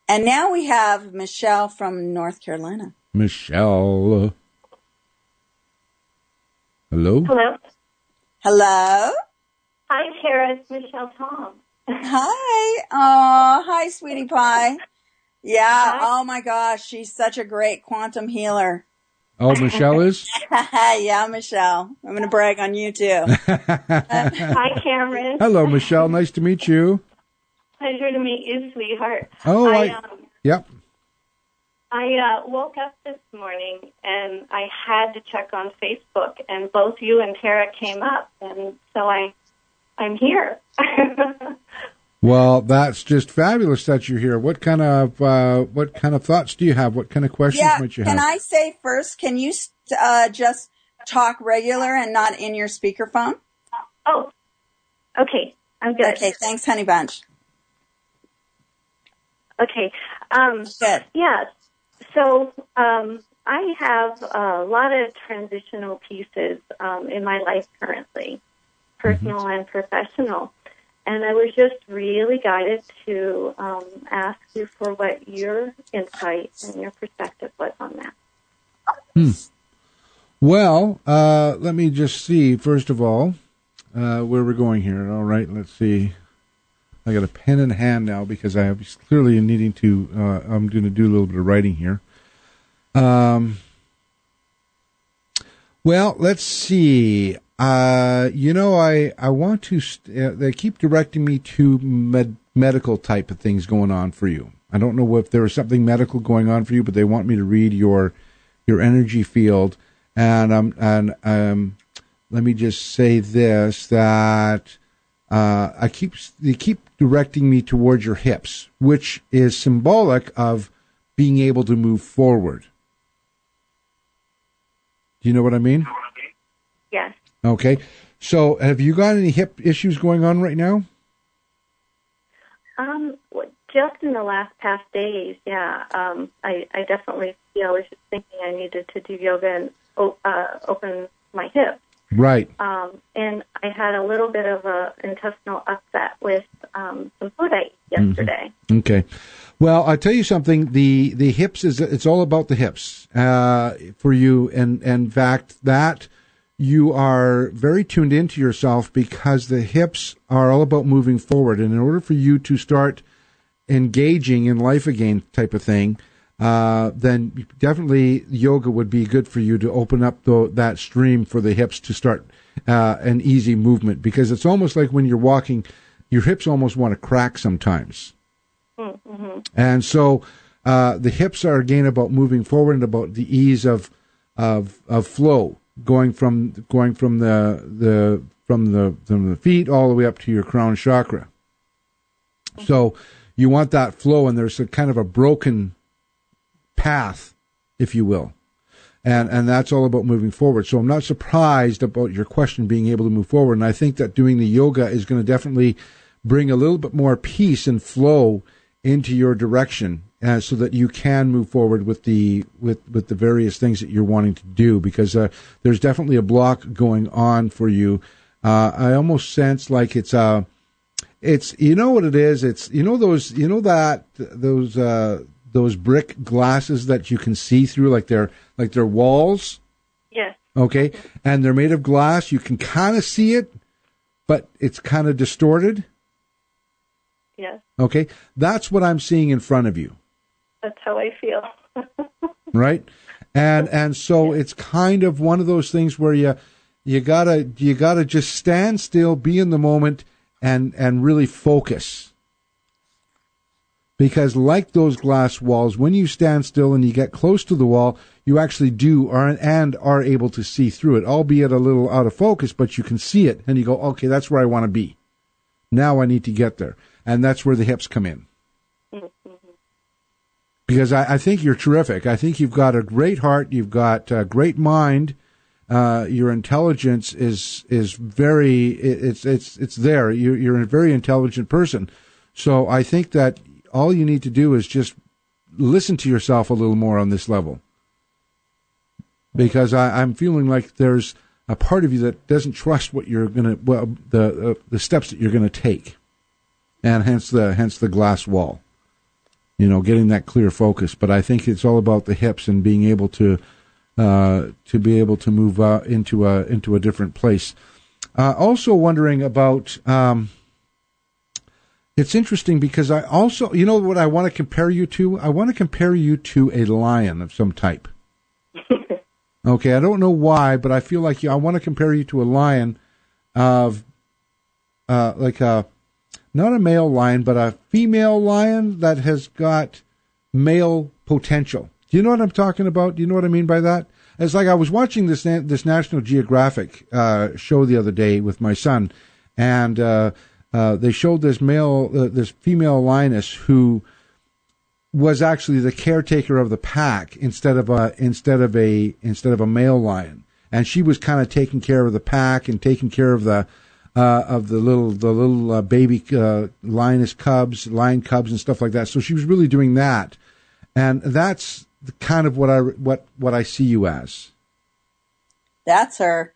And now we have Michelle from North Carolina. Michelle. Hello. Hello. Hello. Hi, Tara. It's Michelle Tom. Hi. Oh, hi, sweetie pie. Yeah. Oh my gosh, she's such a great quantum healer. Oh, Michelle is. yeah, Michelle. I'm going to brag on you too. Hi, Cameron. Hello, Michelle. Nice to meet you. Pleasure to meet you, sweetheart. Oh, I, I. um, Yep. I uh, woke up this morning and I had to check on Facebook, and both you and Tara came up, and so I, I'm here. Well, that's just fabulous that you're here. What kind of uh, what kind of thoughts do you have? What kind of questions yeah. might you have? Can? I say first, can you uh, just talk regular and not in your speakerphone? oh, okay. I'm good. Okay. Thanks, honey bunch. Okay. Um, Good. Yes. So um, I have a lot of transitional pieces um, in my life currently, personal and professional. And I was just really guided to um, ask you for what your insight and your perspective was on that. Hmm. Well, uh, let me just see, first of all, uh, where we're going here. All right, let's see. I got a pen in hand now because I was clearly needing to, uh, I'm going to do a little bit of writing here. Um, well, let's see. Uh, you know, I, I want to, st- uh, they keep directing me to med- medical type of things going on for you. I don't know if there is something medical going on for you, but they want me to read your, your energy field. And, um, and, um, let me just say this, that, uh, I keep, they keep directing me towards your hips, which is symbolic of being able to move forward. Do you know what I mean? Yes. Okay. So, have you got any hip issues going on right now? Um, just in the last past days, yeah. Um, I, I definitely, yeah, I was just thinking I needed to do yoga and uh, open my hips. Right. Um, and I had a little bit of a intestinal upset with um, some food I ate yesterday. Okay. Well, I tell you something. The the hips is it's all about the hips uh, for you, and, and in fact that you are very tuned into yourself because the hips are all about moving forward, and in order for you to start engaging in life again, type of thing. Uh, then definitely yoga would be good for you to open up the, that stream for the hips to start uh, an easy movement because it's almost like when you're walking, your hips almost want to crack sometimes. Mm-hmm. And so uh, the hips are again about moving forward and about the ease of of of flow, going from going from the the from the from the feet all the way up to your crown chakra. So you want that flow, and there's a kind of a broken path if you will. And, and that's all about moving forward. So I'm not surprised about your question being able to move forward. And I think that doing the yoga is going to definitely bring a little bit more peace and flow into your direction uh, so that you can move forward with the with with the various things that you're wanting to do because uh, there's definitely a block going on for you. Uh, I almost sense like it's uh it's you know what it is. It's you know those you know that those uh, those brick glasses that you can see through like they're like they're walls. Yes. Okay, and they're made of glass. You can kind of see it, but it's kind of distorted. Yes. Okay, that's what I'm seeing in front of you. That's how I feel. right? And and so it's kind of one of those things where you you gotta you gotta just stand still be in the moment and and really focus. Because like those glass walls when you stand still and you get close to the wall you actually do are and are able to see through it albeit a little out of focus but you can see it and you go okay that's where i want to be. Now i need to get there. And that's where the hips come in because I, I, think you're terrific. I think you've got a great heart. You've got a great mind. Uh, your intelligence is is very it's it's it's there. You, you're a very intelligent person. So I think that all you need to do is just listen to yourself a little more on this level. Because I, I'm feeling like there's a part of you that doesn't trust what you're gonna well the uh, the steps that you're gonna take, and hence the hence the glass wall you know, getting that clear focus. But I think it's all about the hips and being able to uh, to be able to move uh, into a into a different place. Uh, also wondering about. Um, it's interesting because I also, you know, what I want to compare you to. I want to compare you to a lion of some type. okay, I don't know why, but I feel like you, I want to compare you to a lion of, uh, like a not a male lion, but a female lion that has got male potential. Do you know what I'm talking about? Do you know what I mean by that? It's like I was watching this this National Geographic uh, show the other day with my son, and uh, uh, they showed this male, uh, this female lioness who was actually the caretaker of the pack instead of a instead of a instead of a male lion, and she was kind of taking care of the pack and taking care of the uh, of the little the little uh, baby uh, lioness cubs, lion cubs, and stuff like that. So she was really doing that, and that's kind of what I what what I see you as. That's her.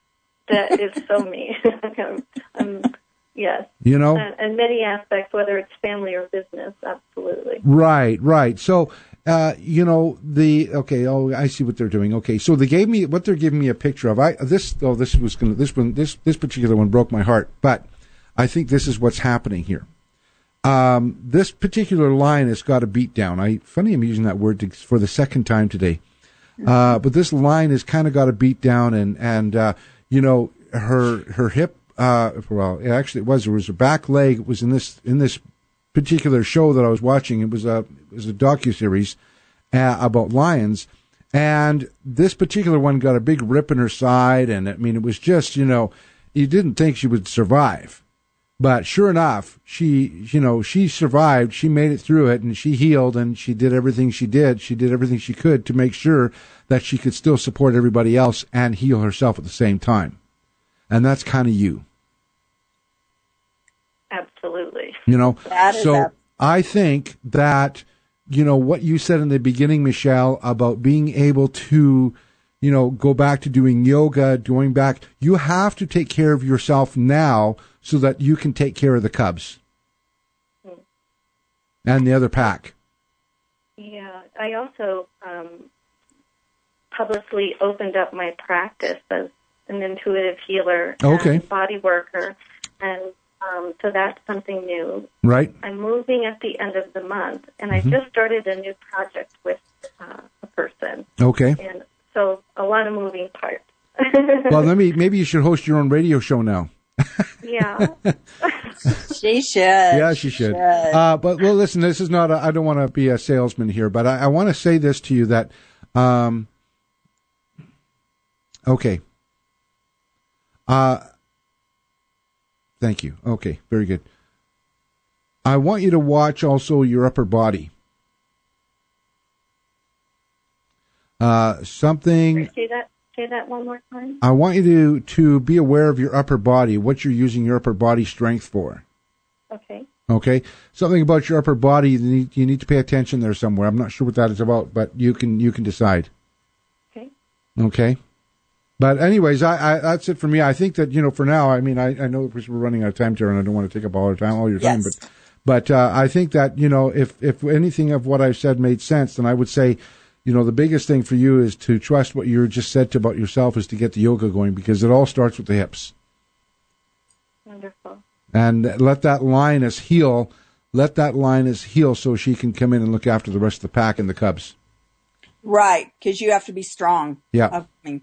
That is so me. I'm, yes. You know, and many aspects, whether it's family or business, absolutely. Right, right. So uh, you know the okay. Oh, I see what they're doing. Okay, so they gave me what they're giving me a picture of. I this oh this was gonna this one this this particular one broke my heart, but I think this is what's happening here. Um, this particular line has got a beat down. I funny I'm using that word to, for the second time today, uh, but this line has kind of got a beat down, and and uh, you know her her hip. Uh, well, actually, it was it was her back leg. It was in this in this particular show that I was watching. It was a it was a docu series uh, about lions, and this particular one got a big rip in her side, and I mean it was just you know you didn't think she would survive, but sure enough she you know she survived. She made it through it, and she healed, and she did everything she did. She did everything she could to make sure that she could still support everybody else and heal herself at the same time, and that's kind of you. Absolutely. You know, so I think that, you know, what you said in the beginning, Michelle, about being able to, you know, go back to doing yoga, going back, you have to take care of yourself now so that you can take care of the cubs mm. and the other pack. Yeah, I also um, publicly opened up my practice as an intuitive healer, okay, body worker, and um, so that's something new. Right. I'm moving at the end of the month, and mm-hmm. I just started a new project with uh, a person. Okay. And so a lot of moving parts. well, let me. Maybe you should host your own radio show now. yeah. she should. Yeah, she should. should. Uh, but well, listen. This is not. I don't want to be a salesman here, but I, I want to say this to you that. Um, okay. Uh, Thank you. Okay, very good. I want you to watch also your upper body. Uh, something Say that. Say that one more time. I want you to to be aware of your upper body, what you're using your upper body strength for. Okay. Okay, something about your upper body you need, you need to pay attention there somewhere. I'm not sure what that is about, but you can you can decide. Okay. Okay. But anyways, I, I that's it for me. I think that you know for now. I mean, I, I know we're running out of time, and I don't want to take up all your time, all your time. Yes. But but uh, I think that you know if if anything of what I've said made sense, then I would say, you know, the biggest thing for you is to trust what you just said to about yourself is to get the yoga going because it all starts with the hips Wonderful. and let that lioness heal. Let that lioness heal so she can come in and look after the rest of the pack and the cubs. Right, because you have to be strong. Yeah. I mean,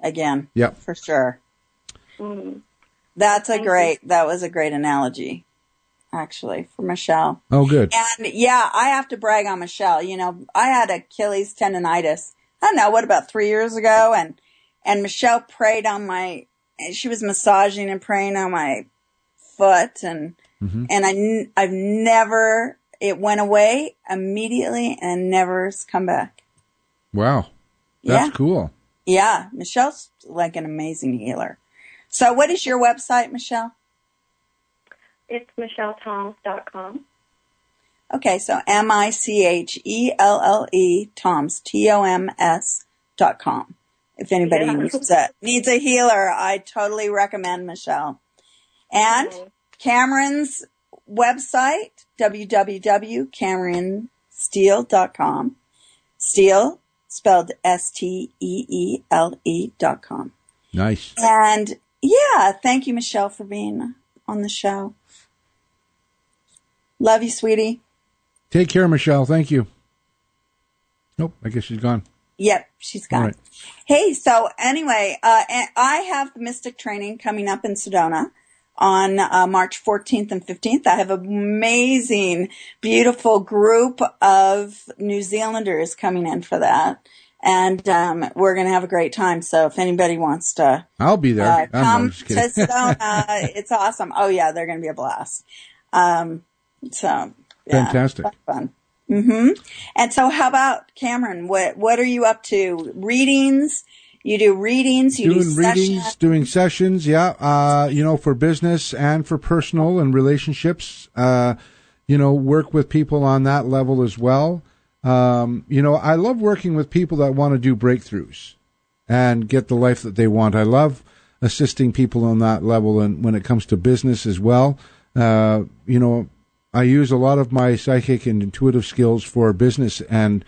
again. Yeah. For sure. Mm. That's a great. That was a great analogy, actually, for Michelle. Oh, good. And yeah, I have to brag on Michelle. You know, I had Achilles tendonitis. I don't know what about three years ago, and and Michelle prayed on my. She was massaging and praying on my foot, and Mhm. and I've never. It went away immediately and never has come back. Wow, that's Yeah. cool. Yeah, Michelle's like an amazing healer. So, what is your website, Michelle? It's michelleToms.com. Okay, so M I C H E L L E Toms T O M S dot com. If anybody Yeah. needs a needs a healer, I totally recommend Michelle. And Cameron's website www.cameronsteele.com. Steele spelled S T E E L E dot com. Nice. And yeah, thank you, Michelle, for being on the show. Love you, sweetie. Take care, Michelle. Thank you. Nope, I guess she's gone. Yep, she's gone. Right. Hey, so anyway, uh, I have the Mystic training coming up in Sedona on uh, March 14th and 15th. I have an amazing, beautiful group of New Zealanders coming in for that. And um, we're going to have a great time. So if anybody wants to I'll be there. uh, come to. Sedona, it's awesome. Oh, yeah, they're going to be a blast. Um, so, yeah, Fantastic. fun. hmm And so, how about Cameron? What what are you up to? Readings? You do readings? You doing do readings, sessions? doing sessions, yeah. Uh, you know, for business and for personal and relationships. Uh, you know, work with people on that level as well. Um, you know, I love working with people that want to do breakthroughs and get the life that they want. I love assisting people on that level, and when it comes to business as well. Uh, you know, I use a lot of my psychic and intuitive skills for business and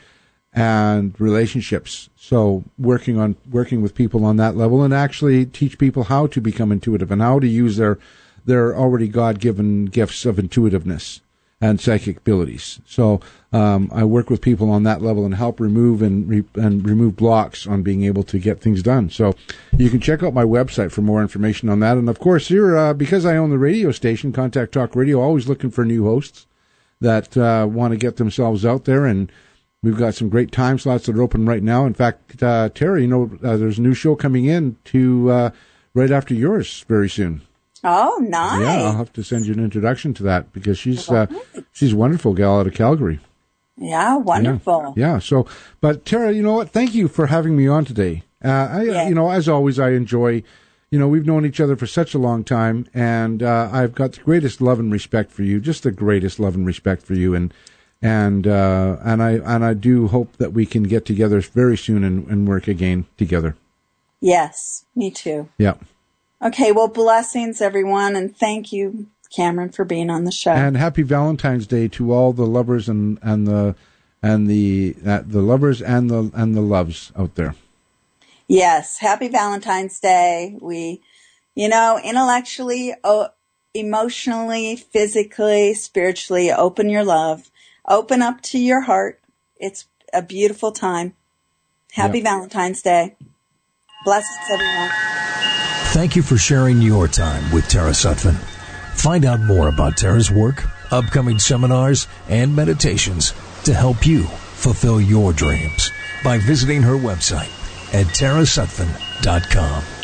and relationships. So working on working with people on that level and actually teach people how to become intuitive and how to use their their already God given gifts of intuitiveness and psychic abilities. So um, I work with people on that level and help remove and re- and remove blocks on being able to get things done. So you can check out my website for more information on that. And of course, here uh, because I own the radio station, Contact Talk Radio, always looking for new hosts that uh, want to get themselves out there and. We've got some great time slots that are open right now. In fact, uh, Terry, you know, uh, there's a new show coming in to uh, right after yours very soon. Oh, nice. Yeah, I'll have to send you an introduction to that because she's uh, she's a wonderful gal out of Calgary. Yeah, wonderful. Yeah. yeah. So, but Tara, you know what? Thank you for having me on today. Uh, I, Yeah. you know, as always, I enjoy. You know, we've known each other for such a long time, and uh, I've got the greatest love and respect for you. Just the greatest love and respect for you, and and uh, and I and I do hope that we can get together very soon and, and work again together. Yes, me too. Yeah. Okay, well, blessings, everyone, and thank you, Cameron, for being on the show. And happy Valentine's Day to all the lovers and and the and the uh, the lovers and the and the loves out there. Yes, happy Valentine's Day. We, you know, intellectually, o- emotionally, physically, spiritually, open your love, open up to your heart. It's a beautiful time. Happy. Valentine's Day. Blessings, everyone. Thank you for sharing your time with Tara Sutphen. Find out more about Tara's work, upcoming seminars, and meditations to help you fulfill your dreams by visiting her website at tarasutphen.com.